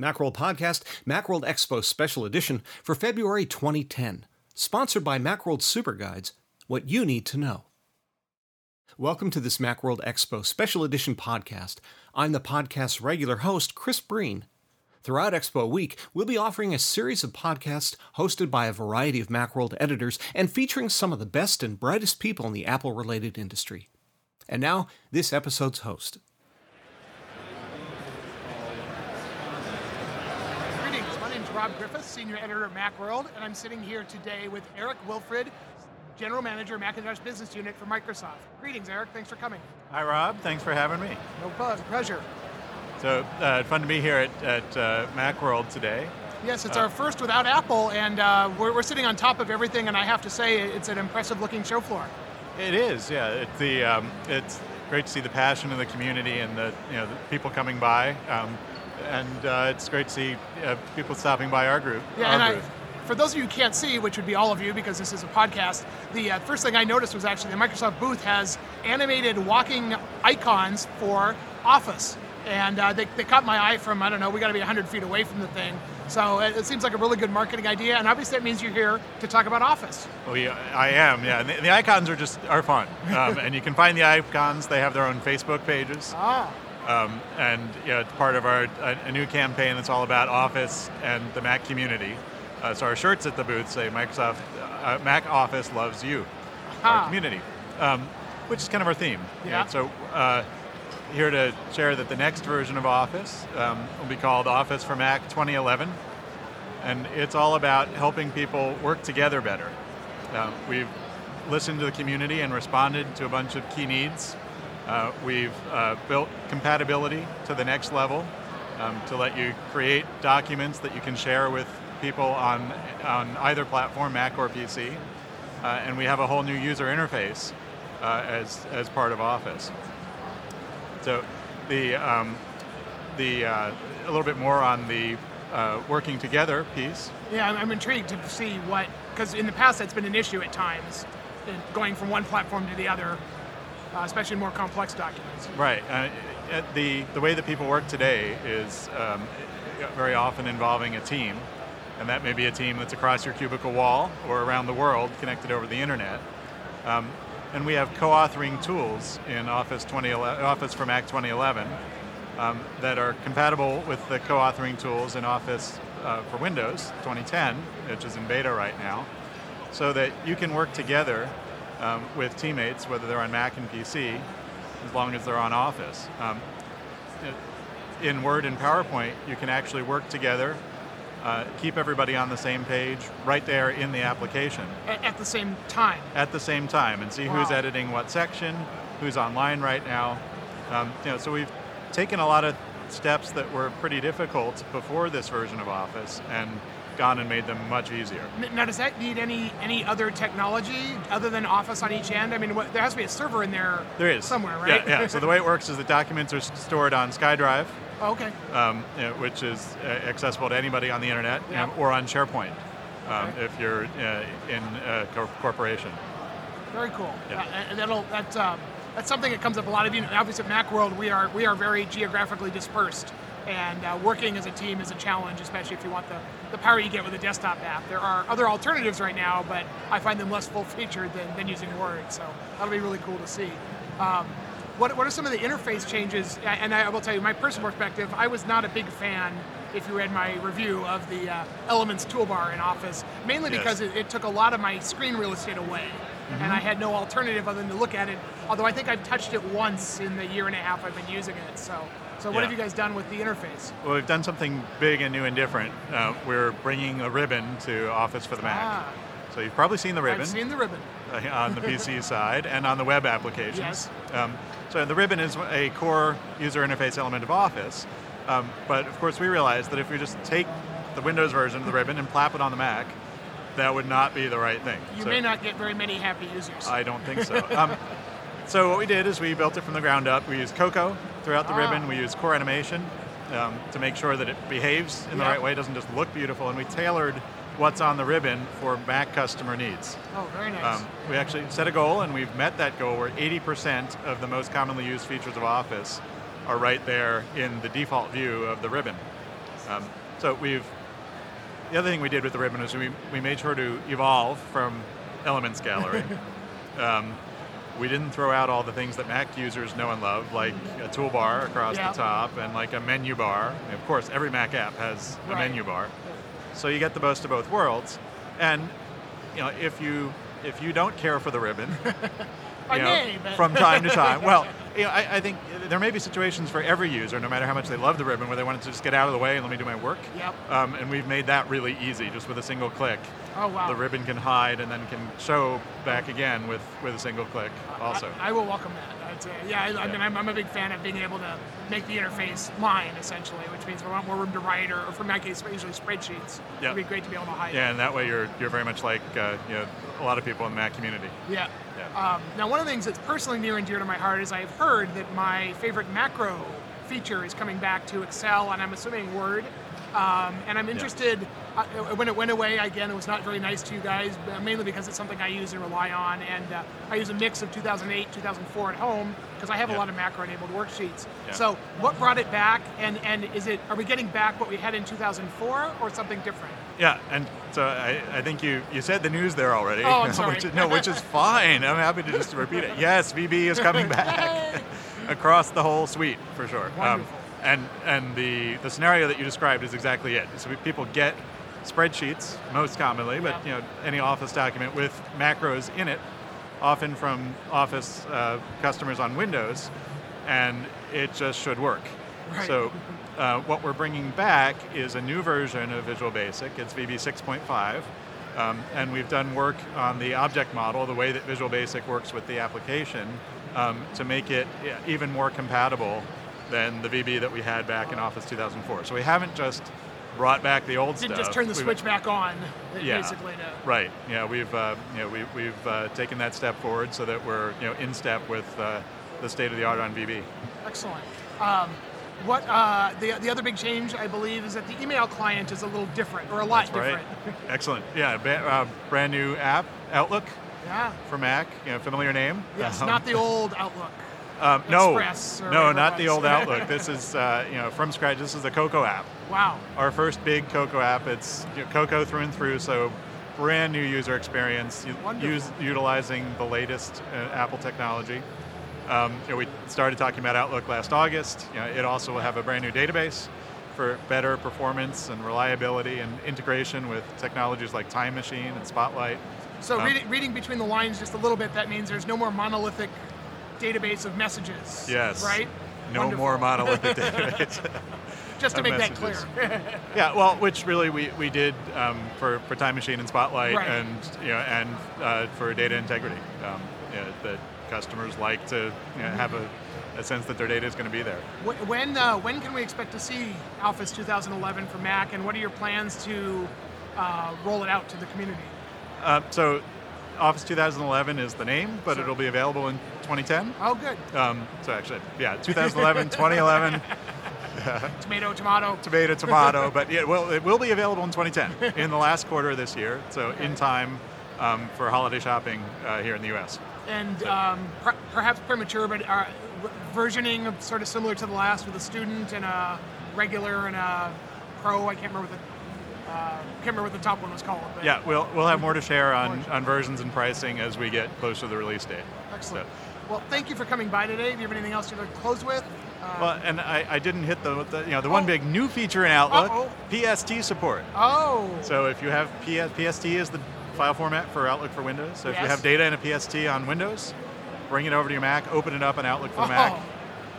Macworld Podcast, Macworld Expo Special Edition for February 2010. Sponsored by Macworld Super Guides, what you need to know. Welcome to this Macworld Expo Special Edition podcast. I'm the podcast's regular host, Chris Breen. Throughout Expo Week, we'll be offering a series of podcasts hosted by a variety of Macworld editors and featuring some of the best and brightest people in the Apple related industry. And now, this episode's host. Greetings, my name is Rob Griffiths, Senior Editor of Macworld, and I'm sitting here today with Eric Wilfrid, General Manager, Macintosh Business Unit for Microsoft. Greetings, Eric, thanks for coming. Hi, Rob. Thanks for having me. No buzz, pleasure. So, uh, fun to be here at, at uh, Macworld today. Yes, it's our first without Apple, and uh, we're, we're sitting on top of everything, and I have to say, it's an impressive looking show floor. It is, yeah. It's the um, it's great to see the passion of the community and the you know the people coming by, um, and uh, it's great to see uh, people stopping by our group. Yeah, our and I, for those of you who can't see, which would be all of you because this is a podcast, the uh, first thing I noticed was actually the Microsoft booth has animated walking icons for Office. And uh, they, they caught my eye from, I don't know, we got to be 100 feet away from the thing. So it, seems like a really good marketing idea. And obviously, that means you're here to talk about Office. Oh yeah, I am, yeah. And the, the icons are just are fun, um, and you can find the icons. They have their own Facebook pages. Ah, Um, and you know, it's part of our a, new campaign that's all about Office and the Mac community. Uh, so our shirts at the booth say Microsoft uh, Mac Office loves you, Aha. our community, um, which is kind of our theme. Yeah. So uh, here to share that the next version of Office um, will be called Office for Mac 2011, and it's all about helping people work together better. Uh, we've listened to the community and responded to a bunch of key needs. Uh, we've uh, built compatibility to the next level um, to let you create documents that you can share with people on, on either platform, Mac or PC. Uh, and we have a whole new user interface uh, as, as part of Office. So the, um, the uh, a little bit more on the uh, working together piece. yeah, I'm, I'm intrigued to see what, because in the past that's been an issue at times, going from one platform to the other, uh, especially more complex documents. Right. Uh, the the way that people work today is um, very often involving a team, and that may be a team that's across your cubicle wall or around the world, connected over the internet. Um, and we have co-authoring tools in Office 2011, Office for Mac 2011 um, that are compatible with the co-authoring tools in Office uh, for Windows 2010, which is in beta right now, so that you can work together um, with teammates, whether they're on Mac and PC, as long as they're on Office. Um, in Word and PowerPoint, you can actually work together, uh, keep everybody on the same page right there in the application At, at the same time. at the same time and see who's editing what section, who's online right now. Um, you know, so we've taken a lot of steps that were pretty difficult before this version of Office and gone and made them much easier. Now, does that need any any other technology other than Office on each end? I mean, what, there has to be a server in there. There is somewhere, right? Yeah, yeah. So the way it works is the documents are stored on SkyDrive, oh, okay. um, you know, which is uh, accessible to anybody on the internet, you know, or on SharePoint um, Okay. if you're uh, in a cor- corporation. Very cool. Yeah. Uh, that'll that um, that's something that comes up a lot of you. Obviously, at MacWorld, we are we are very geographically dispersed, and uh, working as a team is a challenge, especially if you want the, the power you get with a desktop app. There are other alternatives right now, but I find them less full featured than, than using Word. So that'll be really cool to see. Um, what, what are some of the interface changes? And I will tell you, my personal perspective, I was not a big fan. If you read my review of the uh, Elements toolbar in Office, mainly Yes. because it, it took a lot of my screen real estate away, and I had no alternative other than to look at it. Although I think I've touched it once in the year and a half I've been using it. So, so what Yeah. have you guys done with the interface? Well, we've done something big and new and different. Uh, we're bringing a ribbon to Office for the Mac. Ah. So you've probably seen the ribbon. I've seen the ribbon. uh, on the PC side and on the web applications. Yes. Um, so the ribbon is a core user interface element of Office. Um, but of course, we realized that if we just take the Windows version of the ribbon and plap it on the Mac, that would not be the right thing. You So may not get very many happy users. I don't think so. um, so what we did is we built it from the ground up. We used Cocoa throughout the Ah. ribbon. We use core animation um, to make sure that it behaves in the right way. It doesn't just look beautiful. And we tailored what's on the ribbon for Mac customer needs. oh, very nice. Um, we actually set a goal, and we've met that goal where 80% of the most commonly used features of Office are right there in the default view of the ribbon. Um, so we've the other thing we did with the ribbon is we, we made sure to evolve from Elements Gallery. um, we didn't throw out all the things that Mac users know and love, like a toolbar across the top and like a menu bar. And of course, every Mac app has a Right. menu bar. So you get the best of both worlds. And you know, if you if you don't care for the ribbon, you know, may, from time to time. Well, you know, I, I think there may be situations for every user, no matter how much they love the ribbon, where they want to just get out of the way and let me do my work. Yep. Um, and we've made that really easy, just with a single click. Oh, wow. The ribbon can hide and then can show back again with, with a single click. Also. I, I will welcome that. Say, yeah, I, I mean, I'm, I'm a big fan of being able to make the interface mine, essentially, which means I want more room to write, or, or for my case, usually spreadsheets, Yeah. it'd be great to be able to hide. yeah, and that way you're you're very much like uh, you know a lot of people in the Mac community. Yeah. Um, now, one of the things that's personally near and dear to my heart is I've heard that my favorite macro feature is coming back to Excel, and I'm assuming Word. Um, and I'm interested. Uh, when it went away again, it was not very nice to you guys, mainly because it's something I use and rely on. And uh, I use a mix of 2008, 2004 at home because I have a lot of macro-enabled worksheets. Yeah. So, what brought it back? And and is it are we getting back what we had in 2004 or something different? Yeah, and so I, I think you, you said the news there already. Oh, I'm sorry. which no, which is fine. I'm happy to just repeat it. Yes, VB is coming back across the whole suite for sure. Um, Wonderful. And and the, the scenario that you described is exactly it. So people get spreadsheets most commonly, but you know any Office document with macros in it, often from Office uh, customers on Windows, and it just should work. Right. So uh, what we're bringing back is a new version of Visual Basic. It's VB 6.5. Um, and we've done work on the object model, the way that Visual Basic works with the application, um, to make it even more compatible than the VB that we had back in Office 2004. So we haven't just brought back the old Didn't stuff. just turn the We've- switch back on, yeah, basically. To, right. Yeah, we've uh, you know we, we've uh, taken that step forward so that we're you know in step with uh, the state of the art on VB. Excellent. Um, what uh, the the other big change, I believe, is that the email client is a little different, or a lot That's right. different. Excellent. Yeah, ba- uh, brand new app, Outlook yeah. for Mac. You know, familiar name. Yes, Um, not the old Outlook. Um, no, no, not the old Outlook. This is uh, you know from scratch. This is the Cocoa app. Wow. Our first big Cocoa app. It's you know, Cocoa through and through. So brand new user experience. Use, utilizing the latest uh, Apple technology. Um, you know, we started talking about Outlook last August. You know, it also will have a brand new database for better performance and reliability and integration with technologies like Time Machine and Spotlight. So Um, reading, reading between the lines just a little bit, that means there's no more monolithic database of messages. Yes. Right. No Wonderful. more monolithic database. Just to make that clear. yeah, well, which really we, we did um, for, for Time Machine and Spotlight Right. and you know and uh, for data integrity. Um, you know, that customers like to you know, have a, a sense that their data is going to be there. When uh, when can we expect to see Office 2011 for Mac, and what are your plans to uh, roll it out to the community? Uh, so Office 2011 is the name, but Sure. it'll be available in 2010. Oh, good. Um, so actually, yeah, 2011, 2011, Tomato, tomato. tomato, tomato. But yeah, well, it will be available in 2010 in the last quarter of this year. So in time um, for holiday shopping uh, here in the U.S. and um, per- perhaps premature, but uh, versioning of sort of similar to the last with a student and a regular and a pro. I can't remember what the uh, can't remember what the top one was called. But Yeah, we'll we'll have more to share on, on versions and pricing as we get closer to the release date. excellent. So- Well, thank you for coming by today. Do you have anything else you'd like to close with? Uh, well, and I, I didn't hit the, the you know the one Oh. big new feature in Outlook, Uh-oh. PST support. oh, So if you have PS, PST is the file format for Outlook for Windows. So if you have data in a PST on Windows, bring it over to your Mac, open it up in Outlook for Oh. Mac.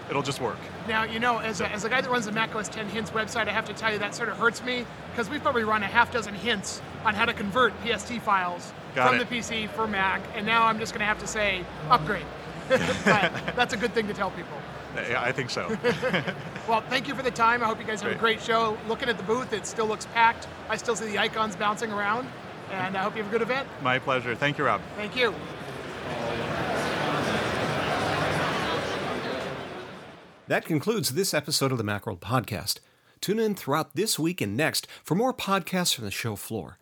It'll just work. Now, you know, as a, as a guy that runs the Mac OS X Hints website, I have to tell you that sort of hurts me because we've probably run a half dozen hints on how to convert PST files Got from it. the PC for Mac, and now I'm just going to have to say upgrade. but that's a good thing to tell people. Yeah, I think so. Well, thank you for the time. I hope you guys have a Great. great show. Looking at the booth, it still looks packed. I still see the icons bouncing around, and I hope you have a good event. My pleasure. Thank you, Rob. Thank you. That concludes this episode of the Macworld Podcast. Tune in throughout this week and next for more podcasts from the show floor.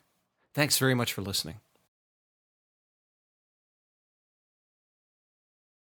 Thanks very much for listening.